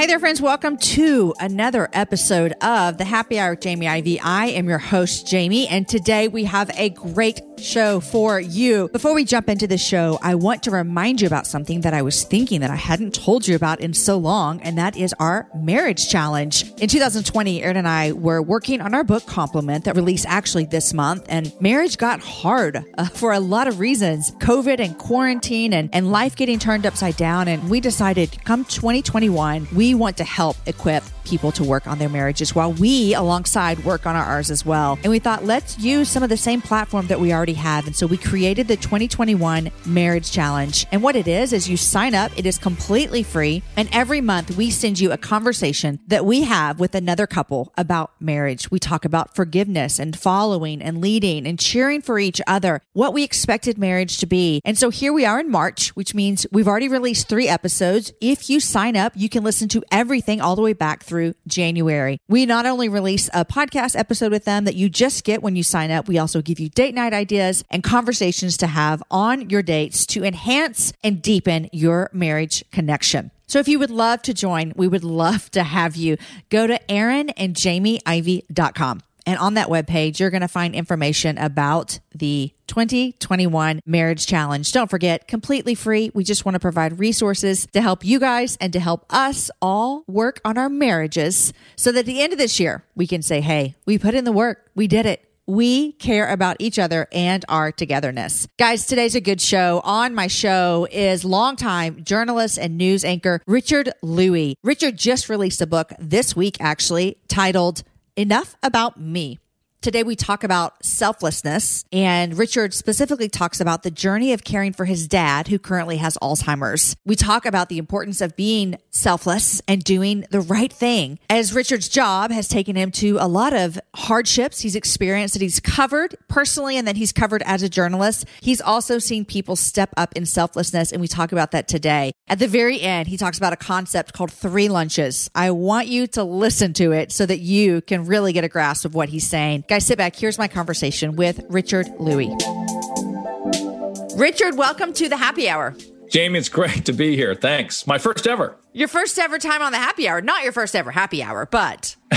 Hey there, friends. Welcome to another episode of the Happy Hour with Jamie Ivey. I am your host, Jamie, and today we have a great show for you. Before we jump into the show, I want to remind you about something that I was thinking that I hadn't told you about in so long, and that is our marriage challenge. In 2020, Aaron and I were working on our book Complement that released actually this month, and marriage got hard uh, for a lot of reasons COVID and quarantine and, and life getting turned upside down. And we decided come 2021, we want to help equip people to work on their marriages while we, alongside, work on ours as well. And we thought, let's use some of the same platform that we already have. And so we created the 2021 Marriage Challenge. And what it is, is you sign up, it is completely free. And every month we send you a conversation that we have with another couple about marriage. We talk about forgiveness and following and leading and cheering for each other, what we expected marriage to be. And so here we are in March, which means we've already released three episodes. If you sign up, you can listen to everything all the way back through January. We not only release a podcast episode with them that you just get when you sign up, we also give you date night ideas and conversations to have on your dates to enhance and deepen your marriage connection. So if you would love to join, we would love to have you. Go to aaronandjamieivey.com. And on that webpage, you're going to find information about the 2021 Marriage Challenge. Don't forget, completely free. We just want to provide resources to help you guys and to help us all work on our marriages so that at the end of this year, we can say, hey, we put in the work, we did it. We care about each other and our togetherness. Guys, today's a good show. On my show is longtime journalist and news anchor Richard Lui. Richard just released a book this week, actually, titled Enough About Me. Today, we talk about selflessness, and Richard specifically talks about the journey of caring for his dad, who currently has Alzheimer's. We talk about the importance of being selfless and doing the right thing, as Richard's job has taken him to a lot of hardships he's experienced that he's covered personally and that he's covered as a journalist. He's also seen people step up in selflessness, and we talk about that today. At the very end, he talks about a concept called three lunches. I want you to listen to it so that you can really get a grasp of what he's saying. Guys, sit back. Here's my conversation with Richard Lui. Richard, welcome to the happy hour. Jamie, it's great to be here. Thanks. My first ever. Your first ever time on the happy hour. Not your first ever happy hour, but.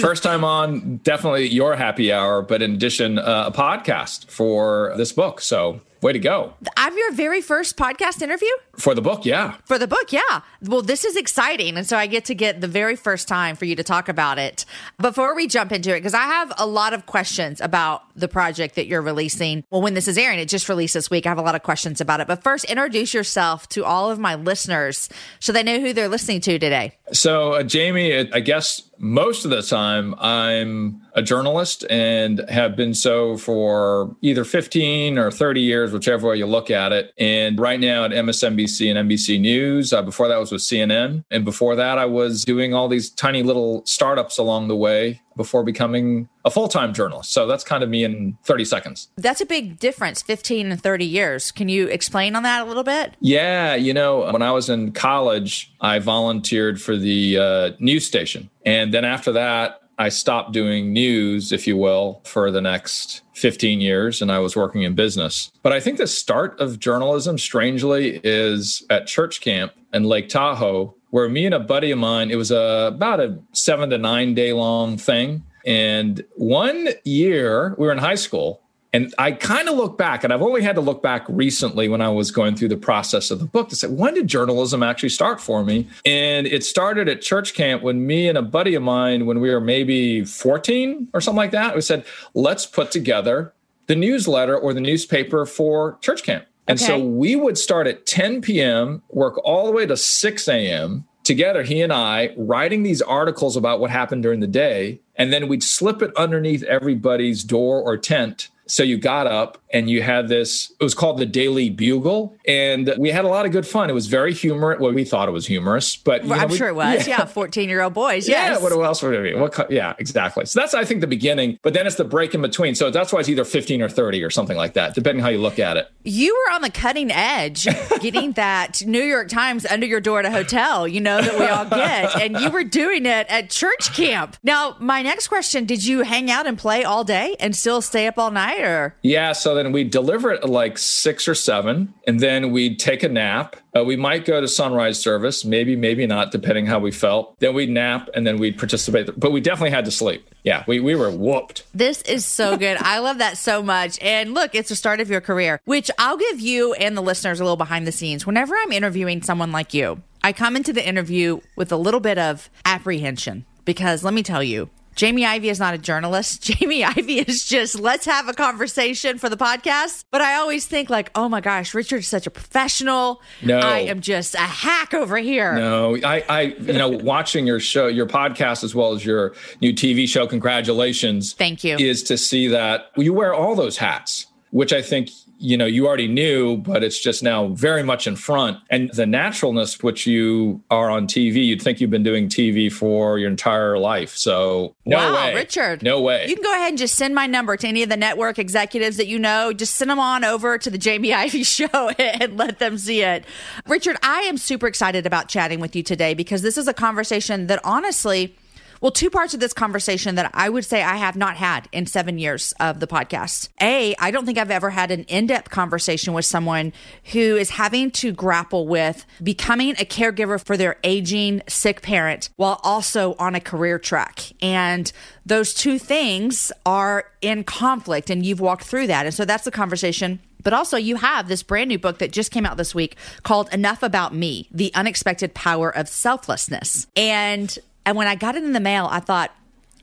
first time on definitely your happy hour, but in addition, uh, a podcast for this book. So Way to go. I'm your very first podcast interview? For the book, yeah. For the book, yeah. Well, this is exciting. And so I get to get the very first time for you to talk about it. Before we jump into it, because I have a lot of questions about the project that you're releasing. Well, when this is airing, it just released this week. I have a lot of questions about it. But first, introduce yourself to all of my listeners so they know who they're listening to today. So, uh, Jamie, I guess most of the time I'm a journalist and have been so for either 15 or 30 years, whichever way you look at it. And right now at MSNBC and NBC News, uh, before that was with CNN. And before that, I was doing all these tiny little startups along the way before becoming a full time journalist. So that's kind of me in 30 seconds. That's a big difference, 15 and 30 years. Can you explain on that a little bit? Yeah. You know, when I was in college, I volunteered for the uh, news station. And then after that, I stopped doing news, if you will, for the next 15 years, and I was working in business. But I think the start of journalism, strangely, is at church camp in Lake Tahoe, where me and a buddy of mine, it was a, about a seven to nine day long thing. And one year, we were in high school, and I kind of look back, and I've only had to look back recently when I was going through the process of the book to say, when did journalism actually start for me? And it started at church camp when me and a buddy of mine, when we were maybe 14 or something like that, we said, let's put together the newsletter or the newspaper for church camp. And okay. so we would start at 10 p.m., work all the way to 6 a.m. together, he and I, writing these articles about what happened during the day. And then we'd slip it underneath everybody's door or tent So you got up and you had this, it was called the Daily Bugle. And we had a lot of good fun. It was very humorous. Well, we thought it was humorous, but well, know, I'm we, sure it was. Yeah. 14 year old boys. Yes. Yeah. What else would it be? What, yeah, exactly. So that's, I think, the beginning, but then it's the break in between. So that's why it's either 15 or 30 or something like that, depending how you look at it. You were on the cutting edge getting that New York Times under your door at a hotel, you know, that we all get. And you were doing it at church camp. Now, my next question did you hang out and play all day and still stay up all night or? Yeah. So then we deliver it at like six or seven, and then we'd take a nap. Uh, we might go to sunrise service, maybe, maybe not, depending how we felt. Then we'd nap and then we'd participate. But we definitely had to sleep. Yeah, we, we were whooped. This is so good. I love that so much. And look, it's the start of your career, which I'll give you and the listeners a little behind the scenes. Whenever I'm interviewing someone like you, I come into the interview with a little bit of apprehension because let me tell you, Jamie Ivey is not a journalist. Jamie Ivey is just let's have a conversation for the podcast. But I always think like, oh my gosh, Richard's such a professional. No, I am just a hack over here. No, I, I, you know, watching your show, your podcast, as well as your new TV show. Congratulations. Thank you. Is to see that you wear all those hats, which I think you know you already knew but it's just now very much in front. And the naturalness which you are on tv you'd think you've been doing tv for your entire life. So no wow way. richard. No way. You can go ahead and just send my number to any of the network executives that you know. Just send them on over to the jamie ivey show and let them see it. Richard i am super excited about chatting with you today because this is a conversation that honestly well, two parts of this conversation that I would say I have not had in seven years of the podcast. A, I don't think I've ever had an in depth conversation with someone who is having to grapple with becoming a caregiver for their aging sick parent while also on a career track. And those two things are in conflict, and you've walked through that. And so that's the conversation but also, you have this brand new book that just came out this week called Enough About Me The Unexpected Power of Selflessness. And and when I got it in the mail, I thought,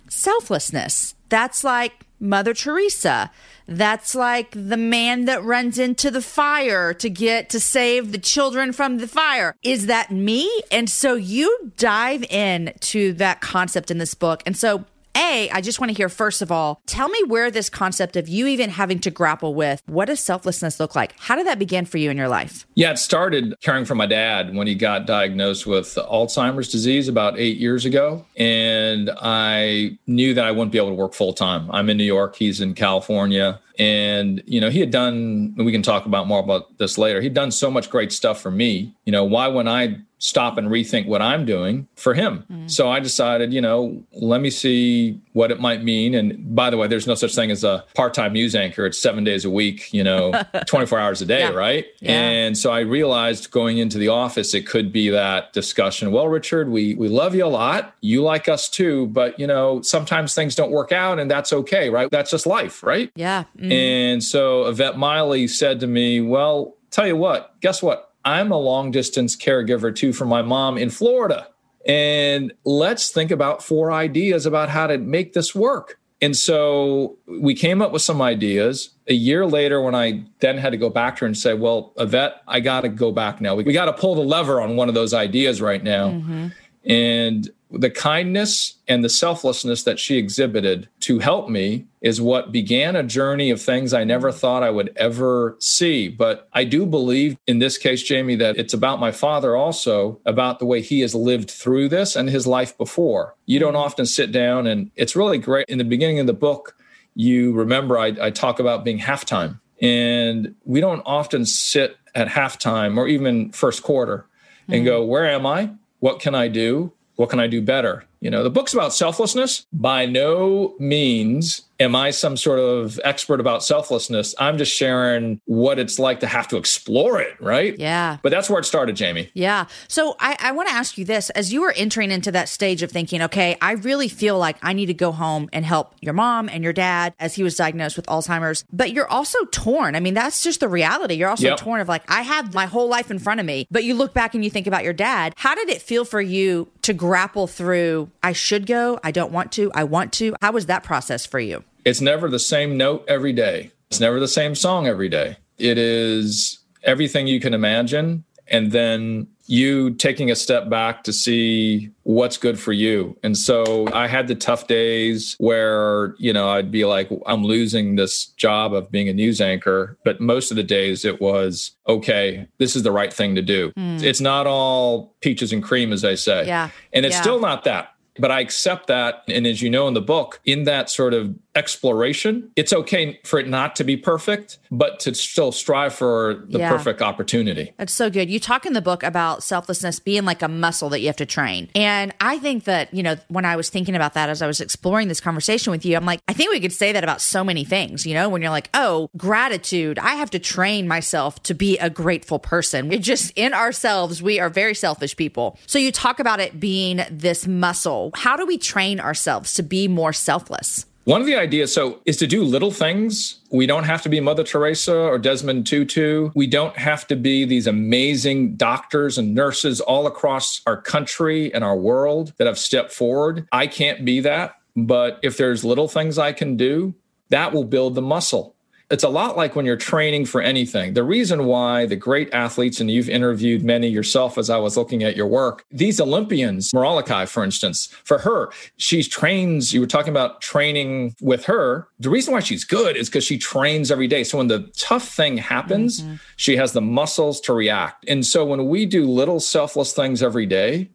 selflessness. That's like Mother Teresa. That's like the man that runs into the fire to get to save the children from the fire. Is that me? And so you dive in to that concept in this book. And so a, I just want to hear, first of all, tell me where this concept of you even having to grapple with what does selflessness look like? How did that begin for you in your life? Yeah, it started caring for my dad when he got diagnosed with Alzheimer's disease about eight years ago. And I knew that I wouldn't be able to work full time. I'm in New York, he's in California. And, you know, he had done, we can talk about more about this later. He'd done so much great stuff for me. You know, why when I stop and rethink what I'm doing for him. Mm. So I decided, you know, let me see what it might mean. And by the way, there's no such thing as a part-time news anchor. It's seven days a week, you know, 24 hours a day, yeah. right? Yeah. And so I realized going into the office, it could be that discussion. Well, Richard, we we love you a lot. You like us too, but you know, sometimes things don't work out and that's okay, right? That's just life, right? Yeah. Mm. And so Yvette Miley said to me, Well, tell you what, guess what? I'm a long distance caregiver too for my mom in Florida. And let's think about four ideas about how to make this work. And so we came up with some ideas. A year later, when I then had to go back to her and say, Well, Yvette, I got to go back now. We, we got to pull the lever on one of those ideas right now. Mm-hmm. And the kindness and the selflessness that she exhibited to help me is what began a journey of things I never thought I would ever see. But I do believe in this case, Jamie, that it's about my father also, about the way he has lived through this and his life before. You don't often sit down, and it's really great. In the beginning of the book, you remember I, I talk about being halftime. And we don't often sit at halftime or even first quarter and mm-hmm. go, Where am I? What can I do? What can I do better? You know, the book's about selflessness. By no means am I some sort of expert about selflessness. I'm just sharing what it's like to have to explore it, right? Yeah. But that's where it started, Jamie. Yeah. So I, I want to ask you this as you were entering into that stage of thinking, okay, I really feel like I need to go home and help your mom and your dad as he was diagnosed with Alzheimer's, but you're also torn. I mean, that's just the reality. You're also yep. torn of like, I have my whole life in front of me, but you look back and you think about your dad. How did it feel for you to grapple through, I should go, I don't want to, I want to? How was that process for you? It's never the same note every day. It's never the same song every day. It is everything you can imagine. And then you taking a step back to see what's good for you. And so I had the tough days where, you know, I'd be like, I'm losing this job of being a news anchor. But most of the days it was, okay, this is the right thing to do. Mm. It's not all peaches and cream, as they say. Yeah. And it's yeah. still not that. But I accept that. And as you know in the book, in that sort of exploration, it's okay for it not to be perfect, but to still strive for the yeah. perfect opportunity. That's so good. You talk in the book about selflessness being like a muscle that you have to train. And I think that, you know, when I was thinking about that as I was exploring this conversation with you, I'm like, I think we could say that about so many things, you know, when you're like, oh, gratitude, I have to train myself to be a grateful person. It just in ourselves, we are very selfish people. So you talk about it being this muscle. How do we train ourselves to be more selfless? One of the ideas, so, is to do little things. We don't have to be Mother Teresa or Desmond Tutu. We don't have to be these amazing doctors and nurses all across our country and our world that have stepped forward. I can't be that. But if there's little things I can do, that will build the muscle it's a lot like when you're training for anything. The reason why the great athletes, and you've interviewed many yourself as I was looking at your work, these Olympians, Morolake, for instance, for her, she trains, you were talking about training with her. The reason why she's good is because she trains every day. So when the tough thing happens, mm-hmm. she has the muscles to react. And so when we do little selfless things every day,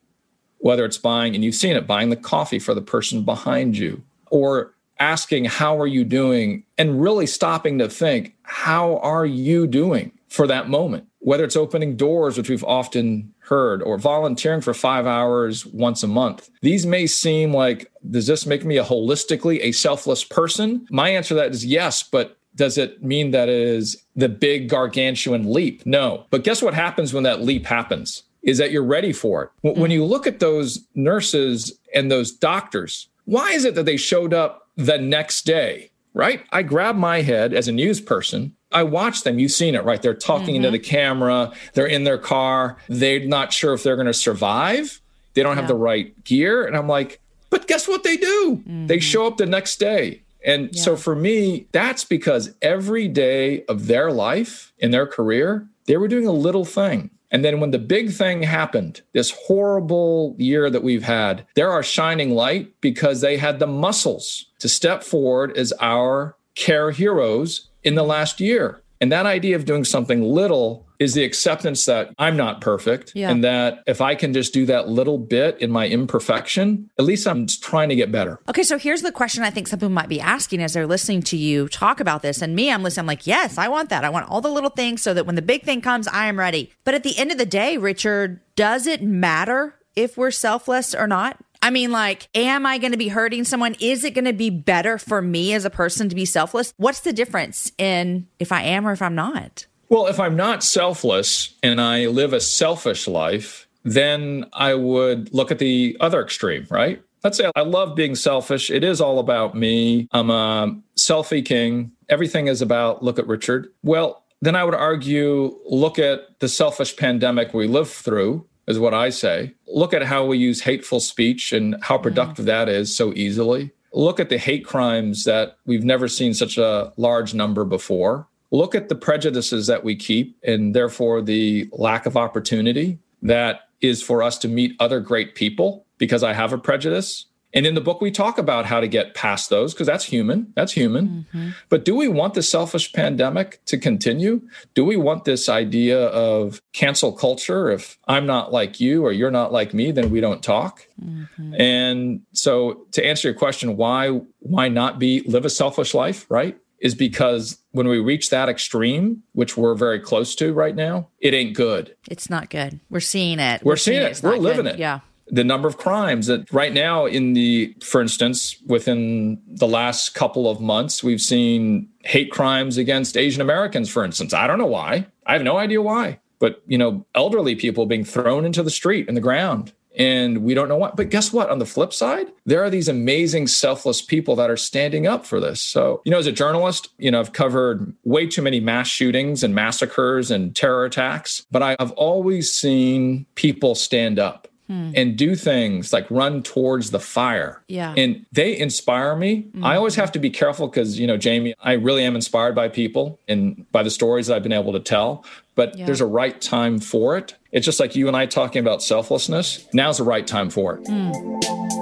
whether it's buying, and you've seen it, buying the coffee for the person behind you, or asking, How are you doing? and really stopping to think, How are you doing for that moment? Whether it's opening doors, which we've often heard, or volunteering for five hours once a month. These may seem like, does this make me a holistically a selfless person? My answer to that is yes, but does it mean that it is the big gargantuan leap? No. But guess what happens when that leap happens? Is that you're ready for it. When mm. you look at those nurses and those doctors, why is it that they showed up the next day, right? I grab my head as a news person. I watch them. You've seen it, right? They're talking mm-hmm. into the camera. They're in their car. They're not sure if they're going to survive. They don't have the right gear. And I'm like, but guess what they do? Mm-hmm. They show up the next day. And yeah. so for me, that's because every day of their life in their career, they were doing a little thing. And then when the big thing happened, this horrible year that we've had, they're our shining light because they had the muscles to step forward as our care heroes in the last year. And that idea of doing something little is the acceptance that I'm not perfect yeah. and that if I can just do that little bit in my imperfection, at least I'm trying to get better. Okay, so here's the question I think some people might be asking as they're listening to you talk about this. And me, I'm listening, I'm like, yes, I want that. I want all the little things so that when the big thing comes, I am ready. But at the end of the day, Richard, does it matter if we're selfless or not? I mean, like, am I going to be hurting someone? Is it going to be better for me as a person to be selfless? What's the difference in if I am or if I'm not? Well, if I'm not selfless and I live a selfish life, then I would look at the other extreme, right? Let's say I love being selfish. It is all about me. I'm a selfie king. Everything is about look at Richard. Well, then I would argue look at the selfish pandemic we lived through is what I say. Look at how we use hateful speech and how mm-hmm. productive that is so easily. Look at the hate crimes that we've never seen such a large number before. Look at the prejudices that we keep and therefore the lack of opportunity that is for us to meet other great people because I have a prejudice. And in the book, we talk about how to get past those because that's human. That's human. Mm-hmm. But do we want the selfish pandemic to continue? Do we want this idea of cancel culture? If I'm not like you or you're not like me, then we don't talk. Mm-hmm. And so, to answer your question, why why not be live a selfish life? Right? Is because when we reach that extreme, which we're very close to right now, it ain't good. It's not good. We're seeing it. We're, we're seeing, seeing, it. it. We're living good. it. Yeah the number of crimes that right now in the for instance within the last couple of months we've seen hate crimes against asian americans for instance. I don't know why. I have no idea why. But you know elderly people being thrown into the street in the ground and we don't know what but guess what? On the flip side there are these amazing selfless people that are standing up for this. So you know as a journalist you know i've covered way too many mass shootings and massacres and terror attacks but i've always seen people stand up hmm. and do things like run towards the fire. Yeah. And they inspire me. Mm-hmm. I always have to be careful because, you know, Jamie, I really am inspired by people and by the stories that I've been able to tell. but yeah. there's a right time for it. It's just like you and I talking about selflessness. Now's the right time for it. Mm.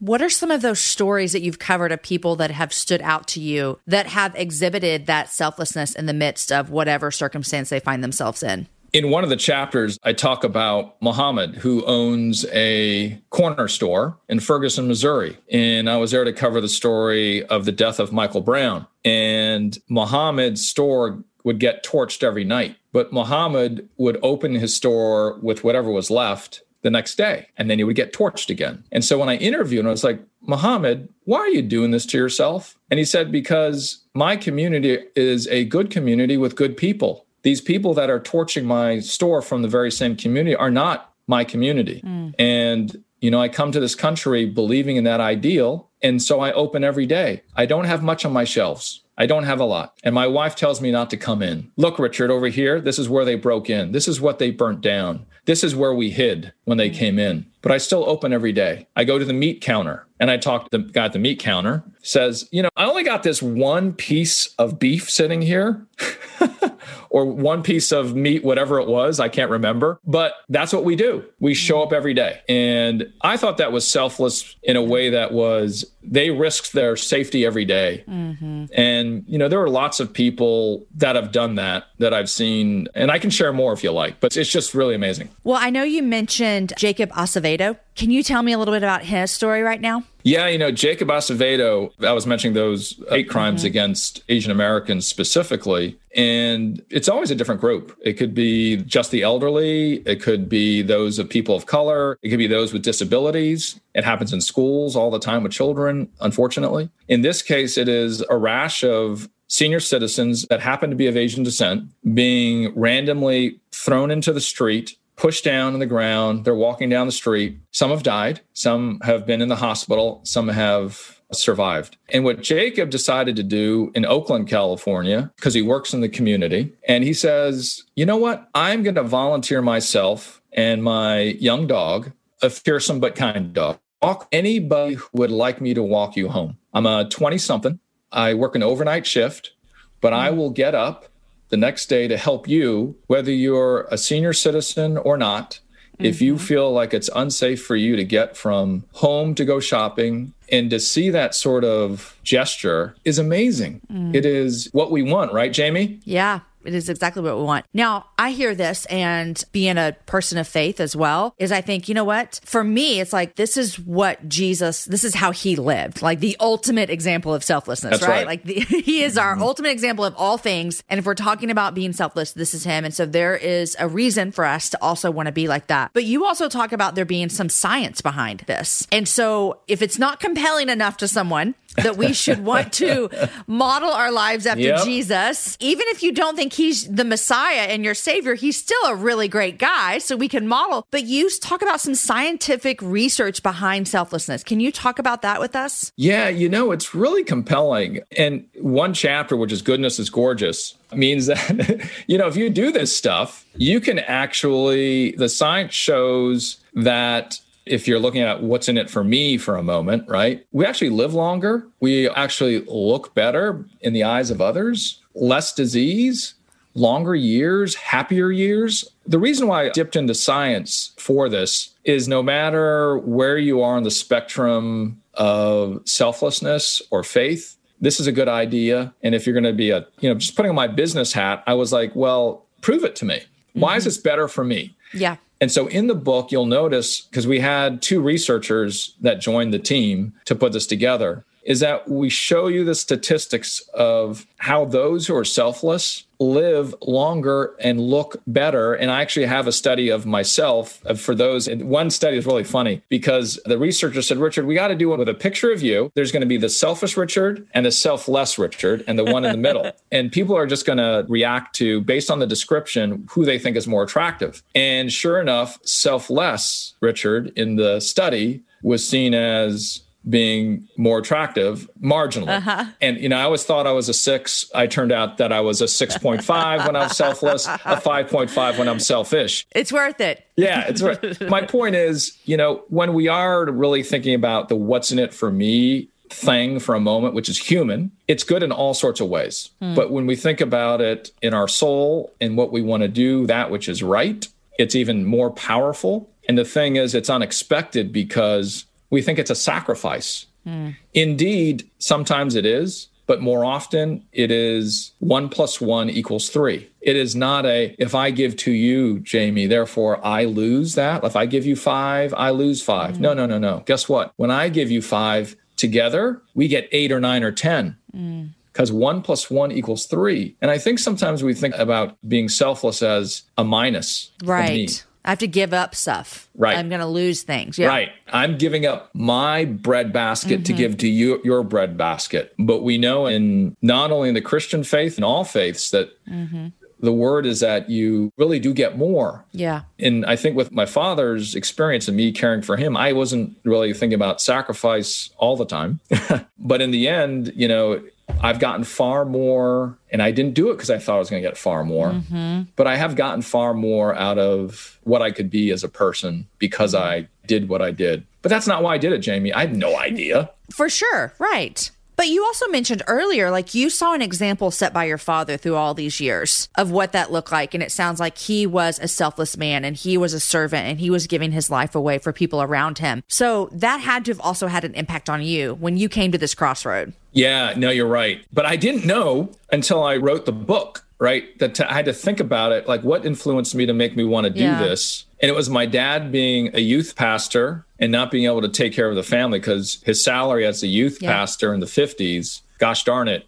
What are some of those stories that you've covered of people that have stood out to you that have exhibited that selflessness in the midst of whatever circumstance they find themselves in? In one of the chapters, I talk about Muhammad, who owns a corner store in Ferguson, Missouri. And I was there to cover the story of the death of Michael Brown. And Muhammad's store would get torched every night. But Muhammad would open his store with whatever was left the next day and then he would get torched again. And so when I interviewed him, I was like, Muhammad, why are you doing this to yourself? And he said, because my community is a good community with good people. These people that are torching my store from the very same community are not my community. Mm. And, you know, I come to this country believing in that ideal. And so I open every day. I don't have much on my shelves. I don't have a lot. And my wife tells me not to come in. Look, Richard, over here, this is where they broke in. This is what they burnt down. This is where we hid when they came in. But I still open every day. I go to the meat counter and I talk to the guy at the meat counter, says, You know, I only got this one piece of beef sitting here. or one piece of meat, whatever it was. I can't remember. But that's what we do. We show up every day. And I thought that was selfless in a way that was they risked their safety every day. Mm-hmm. And, you know, there are lots of people that have done that that I've seen. And I can share more if you like, but it's just really amazing. Well, I know you mentioned Jacob Azevedo. Can you tell me a little bit about his story right now? Yeah, you know, Jacob Azevedo, I was mentioning those hate crimes mm-hmm. against Asian Americans specifically. And it's always a different group. It could be just the elderly, it could be those of people of color, it could be those with disabilities. It happens in schools all the time with children, unfortunately. In this case, it is a rash of senior citizens that happen to be of Asian descent being randomly thrown into the street pushed down on the ground. They're walking down the street. Some have died. Some have been in the hospital. Some have survived. And what Jacob decided to do in Oakland, California, because he works in the community, and he says, you know what? I'm going to volunteer myself and my young dog, a fearsome but kind dog, walk anybody who would like me to walk you home. I'm a 20 something. I work an overnight shift, but I mm. will get up the next day to help you, whether you're a senior citizen or not. Mm-hmm. If you mm-hmm. feel like it's unsafe for you to get from home to go shopping and to see that sort of gesture is amazing. Mm. It is what we want, right, Jamie? Yeah. It is exactly what we want. Now, I hear this and being a person of faith as well is I think, you know what? For me, it's like this is what Jesus, this is how he lived, like the ultimate example of selflessness, right? right? Like the, he is our mm-hmm. ultimate example of all things. And if we're talking about being selfless, this is him. And so there is a reason for us to also want to be like that. But you also talk about there being some science behind this. And so if it's not compelling enough to someone, that we should want to model our lives after yep. Jesus. Even if you don't think he's the Messiah and your savior, he's still a really great guy. So we can model. But you talk about some scientific research behind selflessness. Can you talk about that with us? Yeah, you know, it's really compelling. And one chapter, which is Goodness is Gorgeous, means that, you know, if you do this stuff, you can actually, the science shows that if you're looking at what's in it for me for a moment, right? We actually live longer. We actually look better in the eyes of others, less disease, longer years, happier years. The reason why I dipped into science for this is no matter where you are on the spectrum of selflessness or faith, this is a good idea. And if you're going to be a, you know, just putting on my business hat, I was like, well, prove it to me. Why mm-hmm. is this better for me? Yeah. And so in the book, you'll notice because we had two researchers that joined the team to put this together, is that we show you the statistics of how those who are selfless live longer and look better. And I actually have a study of myself uh, for those. And one study is really funny because the researcher said, Richard, we got to do it with a picture of you. There's going to be the selfish Richard and the selfless Richard and the one in the middle. And people are just going to react to, based on the description, who they think is more attractive. And sure enough, selfless Richard in the study was seen as being more attractive marginally. Uh-huh. And, you know, I always thought I was a six. I turned out that I was a 6.5 when I'm selfless, a 5.5 when I'm selfish. It's worth it. Yeah, it's worth My point is, you know, when we are really thinking about the what's in it for me thing for a moment, which is human, it's good in all sorts of ways. Hmm. But when we think about it in our soul and what we want to do, that which is right, it's even more powerful. And the thing is, it's unexpected because we think it's a sacrifice. Mm. Indeed, sometimes it is, but more often it is one plus one equals three. It is not a, if I give to you, Jamie, therefore I lose that. If I give you five, I lose five. Mm. No, no, no, no. Guess what? When I give you five together, we get eight or nine or 10. Mm because one plus one equals three. And I think sometimes we think about being selfless as a minus. Right. I have to give up stuff. Right. I'm going to lose things. Yeah. Right. I'm giving up my bread basket mm-hmm. to give to you your bread basket. But we know in not only in the Christian faith, in all faiths, that mm-hmm. the word is that you really do get more. Yeah. And I think with my father's experience and me caring for him, I wasn't really thinking about sacrifice all the time. but in the end, you know, I've gotten far more, and I didn't do it because I thought I was going to get far more, mm-hmm. but I have gotten far more out of what I could be as a person because I did what I did. But that's not why I did it, Jamie. I had no idea. For sure. Right. But you also mentioned earlier, like you saw an example set by your father through all these years of what that looked like. And it sounds like he was a selfless man and he was a servant and he was giving his life away for people around him. So that had to have also had an impact on you when you came to this crossroad. Yeah, no, you're right. But I didn't know until I wrote the book, right? That t- I had to think about it. Like, what influenced me to make me want to do yeah. this? And it was my dad being a youth pastor and not being able to take care of the family because his salary as a youth yeah. pastor in the 50s gosh darn it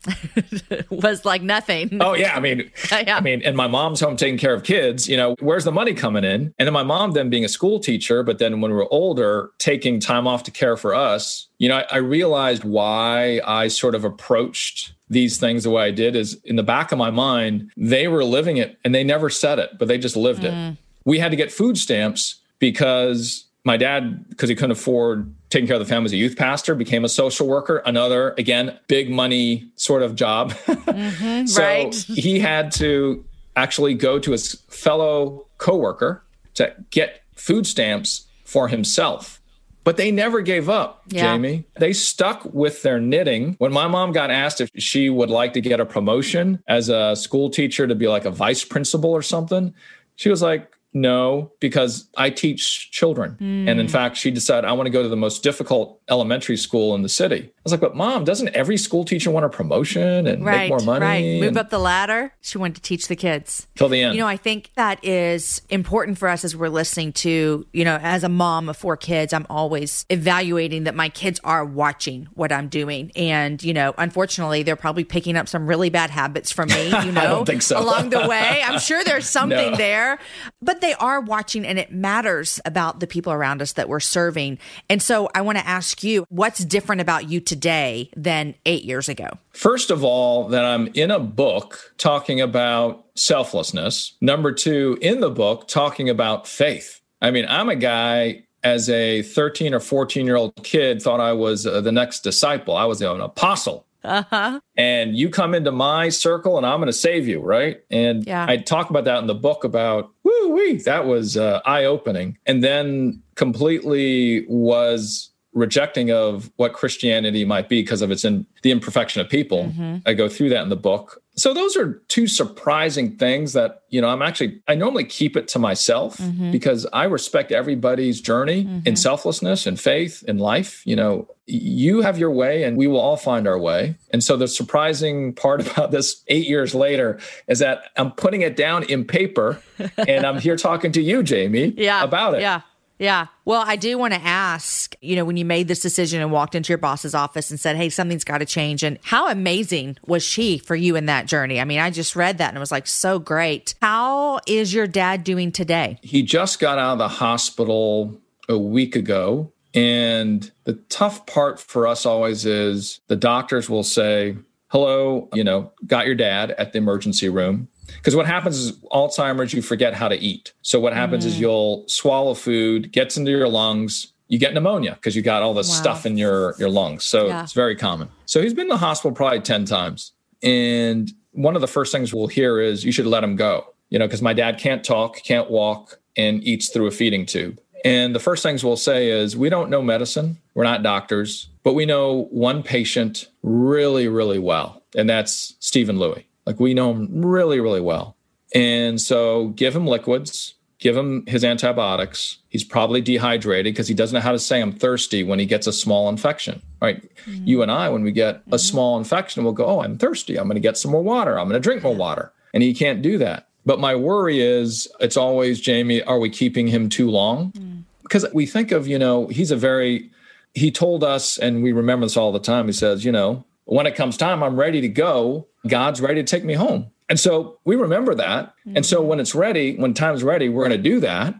was like nothing oh yeah i mean yeah. i mean and my mom's home taking care of kids you know where's the money coming in and then my mom then being a school teacher but then when we were older taking time off to care for us you know I, I realized why i sort of approached these things the way i did is in the back of my mind they were living it and they never said it but they just lived mm. it we had to get food stamps because my dad, because he couldn't afford taking care of the family as a youth pastor, became a social worker, another, again, big money sort of job. Mm-hmm, so right. he had to actually go to his fellow coworker to get food stamps for himself. But they never gave up, yeah. Jamie. They stuck with their knitting. When my mom got asked if she would like to get a promotion as a school teacher to be like a vice principal or something, she was like, no, because I teach children. Mm. And in fact, she decided I want to go to the most difficult elementary school in the city. I was like, but mom, doesn't every school teacher want a promotion and right, make more money? Right. Move up the ladder. She wanted to teach the kids till the end. You know, I think that is important for us as we're listening to, you know, as a mom of four kids, I'm always evaluating that my kids are watching what I'm doing. And, you know, unfortunately, they're probably picking up some really bad habits from me, you know, so. along the way. I'm sure there's something no. there, but they are watching and it matters about the people around us that we're serving. And so I want to ask you, what's different about you today than eight years ago? First of all, that I'm in a book talking about selflessness. Number two, in the book, talking about faith. I mean, I'm a guy as a 13 or 14 year old kid thought I was uh, the next disciple. I was an apostle. Uh-huh. And you come into my circle and I'm going to save you, right? And yeah. I talk about that in the book about, woo wee, that was uh, eye opening. And then completely was rejecting of what Christianity might be because of its in the imperfection of people. Mm-hmm. I go through that in the book. So those are two surprising things that, you know, I'm actually I normally keep it to myself mm-hmm. because I respect everybody's journey mm-hmm. in selflessness and faith in life. You know, you have your way and we will all find our way. And so the surprising part about this 8 years later is that I'm putting it down in paper and I'm here talking to you Jamie yeah, about it. Yeah. Yeah. Well, I do want to ask, you know, when you made this decision and walked into your boss's office and said, Hey, something's got to change. And how amazing was she for you in that journey? I mean, I just read that and it was like so great. How is your dad doing today? He just got out of the hospital a week ago. And the tough part for us always is the doctors will say, Hello, you know, got your dad at the emergency room. Because what happens is Alzheimer's, you forget how to eat. So what happens mm. is you'll swallow food, gets into your lungs, you get pneumonia because you got all this wow. stuff in your your lungs. So yeah. it's very common. So he's been in the hospital probably 10 times. And one of the first things we'll hear is you should let him go. You know, because my dad can't talk, can't walk, and eats through a feeding tube. And the first things we'll say is we don't know medicine. We're not doctors, but we know one patient really, really well. And that's Stephen Lui. Like we know him really, really well. And so give him liquids, give him his antibiotics. He's probably dehydrated because he doesn't know how to say I'm thirsty when he gets a small infection. Right. Mm-hmm. You and I, when we get mm-hmm. a small infection, we'll go, Oh, I'm thirsty. I'm going to get some more water. I'm going to drink more water. And he can't do that. But my worry is it's always, Jamie, are we keeping him too long? Mm. Because we think of, you know, he's a very, he told us, and we remember this all the time. He says, you know, when it comes time, I'm ready to go. God's ready to take me home. And so we remember that. Mm-hmm. And so when it's ready, when time's ready, we're going to do that.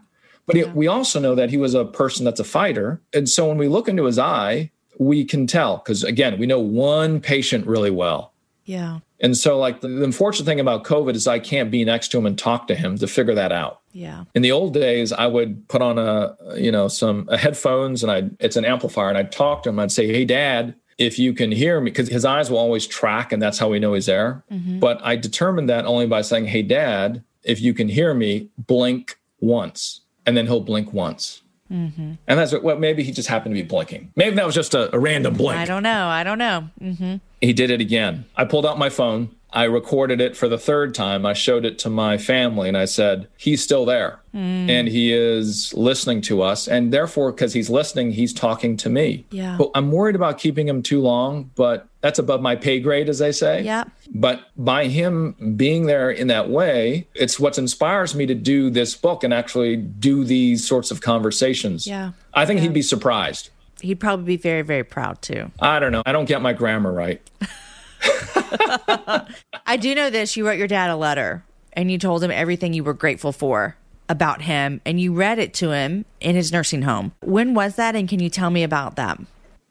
But yeah. we also know that he was a person that's a fighter. And so when we look into his eye, we can tell because again, we know one patient really well. Yeah. And so, like, the, the, unfortunate thing about COVID is I can't be next to him and talk to him to figure that out. Yeah. In the old days, I would put on a, you know, some headphones and I, it's an amplifier, and I'd talk to him. I'd say, "Hey, Dad, if you can hear me, because his eyes will always track, and that's how we know he's there. Mm-hmm. But I determined that only by saying, Hey, dad, if you can hear me, blink once. And then he'll blink once. Mm-hmm. And that's what, well, maybe he just happened to be blinking. Maybe that was just a, a random blink. I don't know. I don't know. Mm-hmm. He did it again. I pulled out my phone I recorded it for the third time. I showed it to my family and I said, He's still there mm. and he is listening to us. And therefore, because he's listening, he's talking to me. Yeah. But I'm worried about keeping him too long, but that's above my pay grade, as they say. Yeah. But by him being there in that way, it's what inspires me to do this book and actually do these sorts of conversations. Yeah. I think yeah. he'd be surprised. He'd probably be very, very proud too. I don't know. I don't get my grammar right. I do know this. You wrote your dad a letter and you told him everything you were grateful for about him and you read it to him in his nursing home. When was that? And can you tell me about that?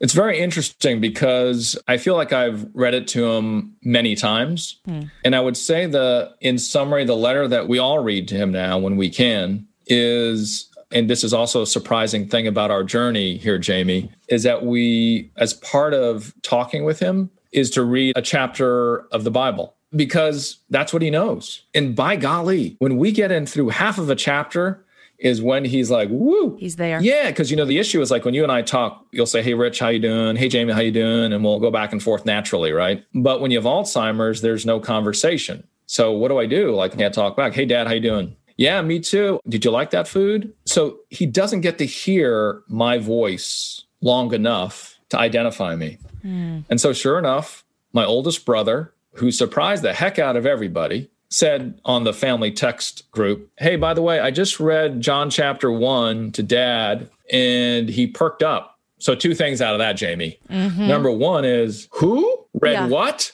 It's very interesting because I feel like I've read it to him many times. Hmm. And I would say the in summary, the letter that we all read to him now when we can is and this is also a surprising thing about our journey here, Jamie, is that we, as part of talking with him, is to read a chapter of the Bible because that's what he knows. And by golly, when we get in through half of a chapter, is when he's like, woo. He's there. Yeah, because you know the issue is like when you and I talk, you'll say, "Hey, Rich, how you doing? Hey, Jamie, how you doing?" And we'll go back and forth naturally, right? But when you have Alzheimer's, there's no conversation. So what do I do? Like, I can't talk back. Hey, Dad, how you doing? Yeah, me too. Did you like that food? So he doesn't get to hear my voice long enough to identify me. Mm. And so, sure enough, my oldest brother, who surprised the heck out of everybody, said on the family text group, Hey, by the way, I just read John chapter one to dad, and he perked up. So, two things out of that, Jamie. Mm-hmm. Number one is who read yeah. what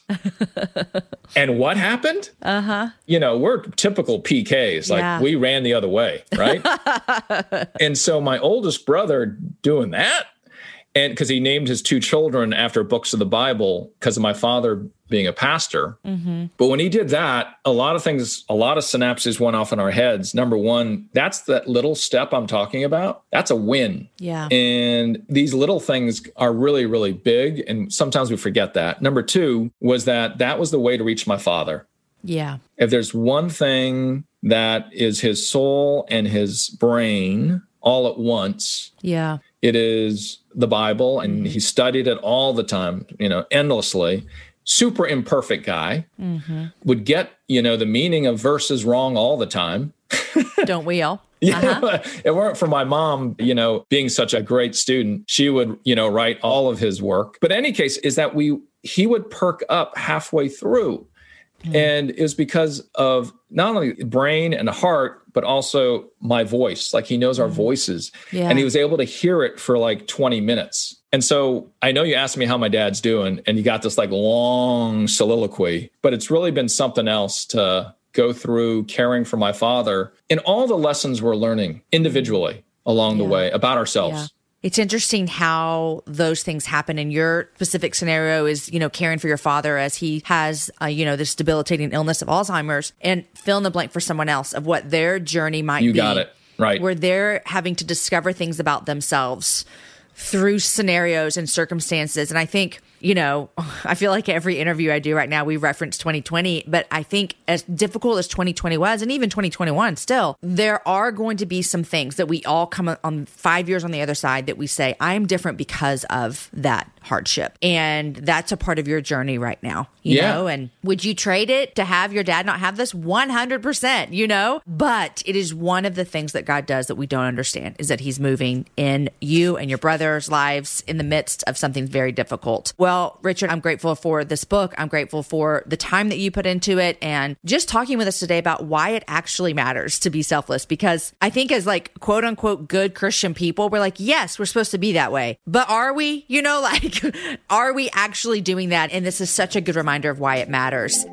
and what happened? Uh huh. You know, we're typical PKs. Like yeah. we ran the other way, right? and so, my oldest brother doing that and because he named his two children after books of the Bible because of my father being a pastor. Mm-hmm. But when he did that, a lot of things, a lot of synapses went off in our heads. Number one, that's that little step I'm talking about. That's a win. Yeah. And these little things are really, really big. And sometimes we forget that. Number two was that that was the way to reach my father. Yeah. If there's one thing that is his soul and his brain all at once. Yeah. It is the Bible, and mm-hmm. he studied it all the time, you know, endlessly. Super imperfect guy mm-hmm. would get, you know, the meaning of verses wrong all the time. Don't we all? Yeah, uh-huh. it weren't for my mom, you know, being such a great student, she would, you know, write all of his work. But any case, is that we he would perk up halfway through. Mm. And it was because of not only brain and heart, but also my voice. Like he knows our mm-hmm. voices. Yeah. And he was able to hear it for like 20 minutes. And so I know you asked me how my dad's doing, and you got this like long soliloquy, but it's really been something else to go through caring for my father and all the lessons we're learning individually along yeah. the way about ourselves. It's interesting how those things happen. And your specific scenario is, you know, caring for your father as he has, uh, you know, this debilitating illness of Alzheimer's and fill in the blank for someone else of what their journey might you be. You got it. Right. Where they're having to discover things about themselves through scenarios and circumstances. And I think you know, I feel like every interview I do right now, we reference 2020, but I think as difficult as 2020 was, and even 2021 still, there are going to be some things that we all come on five years on the other side that we say, I am different because of that hardship. And that's a part of your journey right now, you yeah. know? And would you trade it to have your dad not have this? 100%, you know? But it is one of the things that God does that we don't understand is that he's moving in you and your brother's lives in the midst of something very difficult. Well, Richard, I'm grateful for this book. I'm grateful for the time that you put into it and just talking with us today about why it actually matters to be selfless because I think as like quote unquote good Christian people, we're like, yes, we're supposed to be that way. But are we? You know, like are we actually doing that? And this is such a good reminder of why it matters.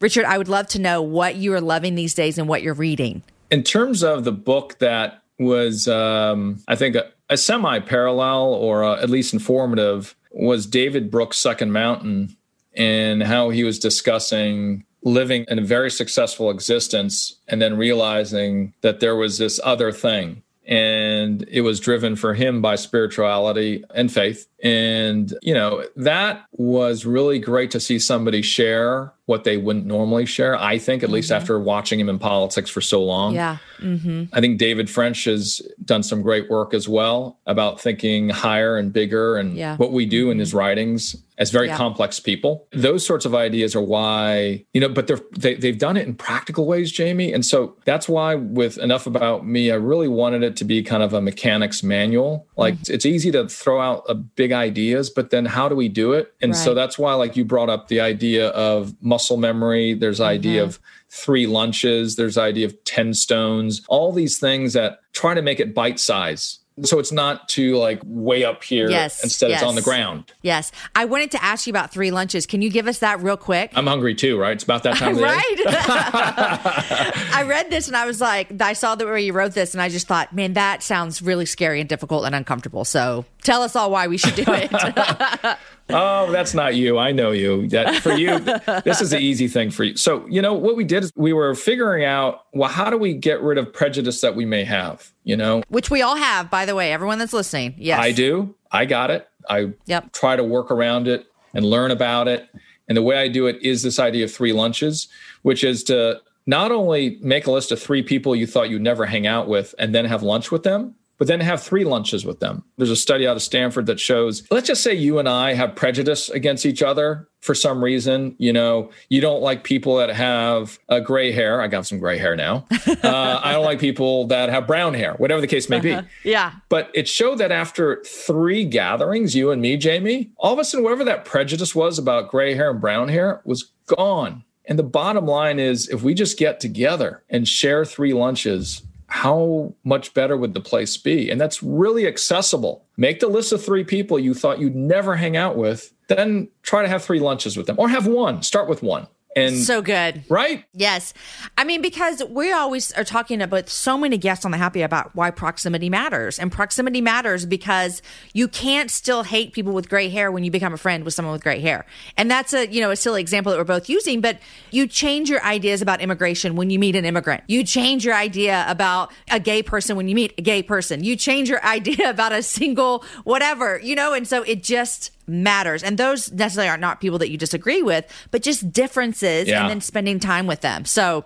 Richard, I would love to know what you are loving these days and what you're reading. In terms of the book that was, um, I think, a, a semi parallel or a, at least informative, was David Brooks' Second Mountain and how he was discussing living in a very successful existence and then realizing that there was this other thing. And it was driven for him by spirituality and faith. And you know that was really great to see somebody share what they wouldn't normally share. I think, at mm-hmm. least after watching him in politics for so long. Yeah. Mm-hmm. I think David French has done some great work as well about thinking higher and bigger and yeah. what we do mm-hmm. in his writings as very yeah. complex people. Those sorts of ideas are why, you know, but they're, they, they've done it in practical ways, Jamie. And so that's why, with Enough About Me, I really wanted it to be kind of a mechanics manual. Like mm-hmm. it's easy to throw out a big ideas, but then how do we do it? And right. so that's why, like, you brought up the idea of muscle memory. There's idea mm-hmm. of three lunches. There's idea of 10 stones, all these things that try to make it bite size so it's not too like way up here yes, instead yes. it's on the ground. Yes. I wanted to ask you about three lunches. Can you give us that real quick? I'm hungry too right? It's about that time of right. I read this and i was like i saw the way you wrote this and i just thought man that sounds really scary and difficult and uncomfortable. So tell us all why we should do it. Oh, that's not you. I know you. That for you, this is an easy thing for you. So, you know, what we did is we were figuring out, well, how do we get rid of prejudice that we may have, you know? Which we all have, by the way, everyone that's listening. Yes. I do. I got it. I yep. try to work around it and learn about it. And the way I do it is this idea of three lunches, which is to not only make a list of three people you thought you'd never hang out with and then have lunch with them, but then have three lunches with them. There's a study out of Stanford that shows, let's just say you and I have prejudice against each other for some reason. You know, you don't like people that have a gray hair. I got some gray hair now. Uh, I don't like people that have brown hair, whatever the case may uh-huh. be. Yeah. But it showed that after three gatherings, you and me, Jamie, all of a sudden, whatever that prejudice was about gray hair and brown hair was gone. And the bottom line is if we just get together and share three lunches, how much better would the place be? And that's really accessible. Make the list of three people you thought you'd never hang out with, then try to have three lunches with them or have one. Start with one. And so good. Right? Yes. I mean, because we always are talking about so many guests on the happy about why proximity matters. And proximity matters because you can't still hate people with gray hair when you become a friend with someone with gray hair. And that's a, you know, a silly example that we're both using, but you change your ideas about immigration when you meet an immigrant. You change your idea about a gay person when you meet a gay person. You change your idea about a single whatever, you know, and so it just matters. And those necessarily are not people that you disagree with, but just differences yeah. and then spending time with them. So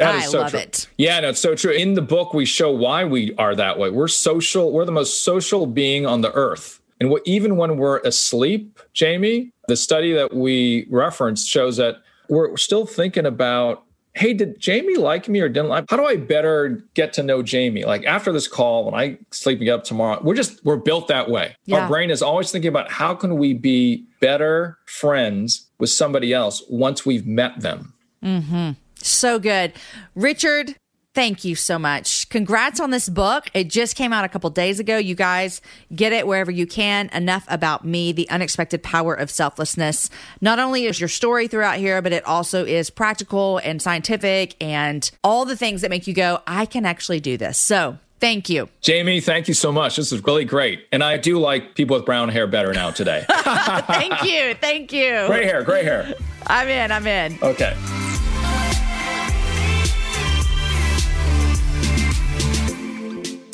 I so love true. it. Yeah, no, it's so true. In the book, we show why we are that way. We're social, we're the most social being on the earth. And what, even when we're asleep, Jamie, the study that we referenced shows that we're still thinking about hey, did Jamie like me or didn't like? How do I better get to know Jamie? Like after this call, when I sleeping up tomorrow, we're just we're built that way. Yeah. Our brain is always thinking about how can we be better friends with somebody else once we've met them. Mm-hmm. So good, Richard. Thank you so much. Congrats on this book. It just came out a couple days ago. You guys get it wherever you can. Enough about me, the unexpected power of selflessness. Not only is your story throughout here, but it also is practical and scientific and all the things that make you go, I can actually do this. So Thank you. Jamie, thank you so much. This is really great. And I do like people with brown hair better now today. thank you. Thank you. Gray hair, gray hair. I'm in. I'm in. Okay.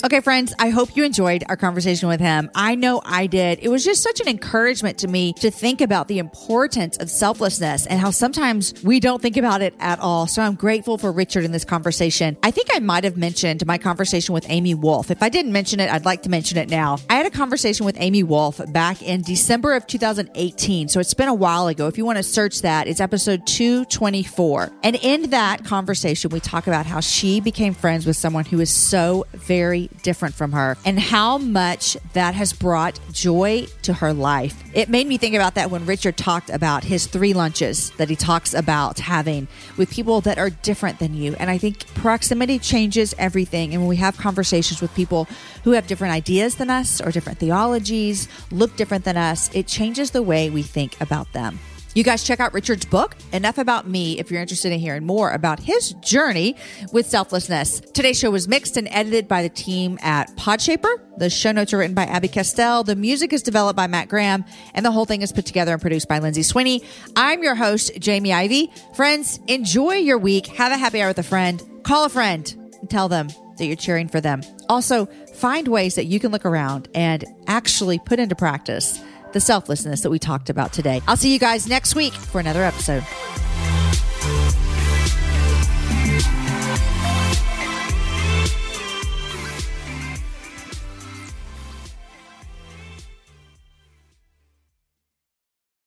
Okay, friends, I hope you enjoyed our conversation with him. I know I did. It was just such an encouragement to me to think about the importance of selflessness and how sometimes we don't think about it at all. So I'm grateful for Richard in this conversation. I think I might have mentioned my conversation with Amy Wolf. If I didn't mention it, I'd like to mention it now. I had a conversation with Amy Wolf back in December of 2018. So it's been a while ago. If you want to search that, it's episode 224. And in that conversation, we talk about how she became friends with someone who is so very different from her and how much that has brought joy to her life. It made me think about that when Richard talked about his three lunches that he talks about having with people that are different than you. And I think proximity changes everything. And when we have conversations with people who have different ideas than us or different theologies, look different than us, it changes the way we think about them. You guys check out Richard's book, Enough About Me, if you're interested in hearing more about his journey with selflessness. Today's show was mixed and edited by the team at Podshaper. The show notes are written by Abby Castell. The music is developed by Matt Graham, and the whole thing is put together and produced by Lindsay Sweeney. I'm your host, Jamie Ivey. Friends, enjoy your week. Have a happy hour with a friend. Call a friend and tell them that you're cheering for them. Also, find ways that you can look around and actually put into practice the selflessness that we talked about today. I'll see you guys next week for another episode.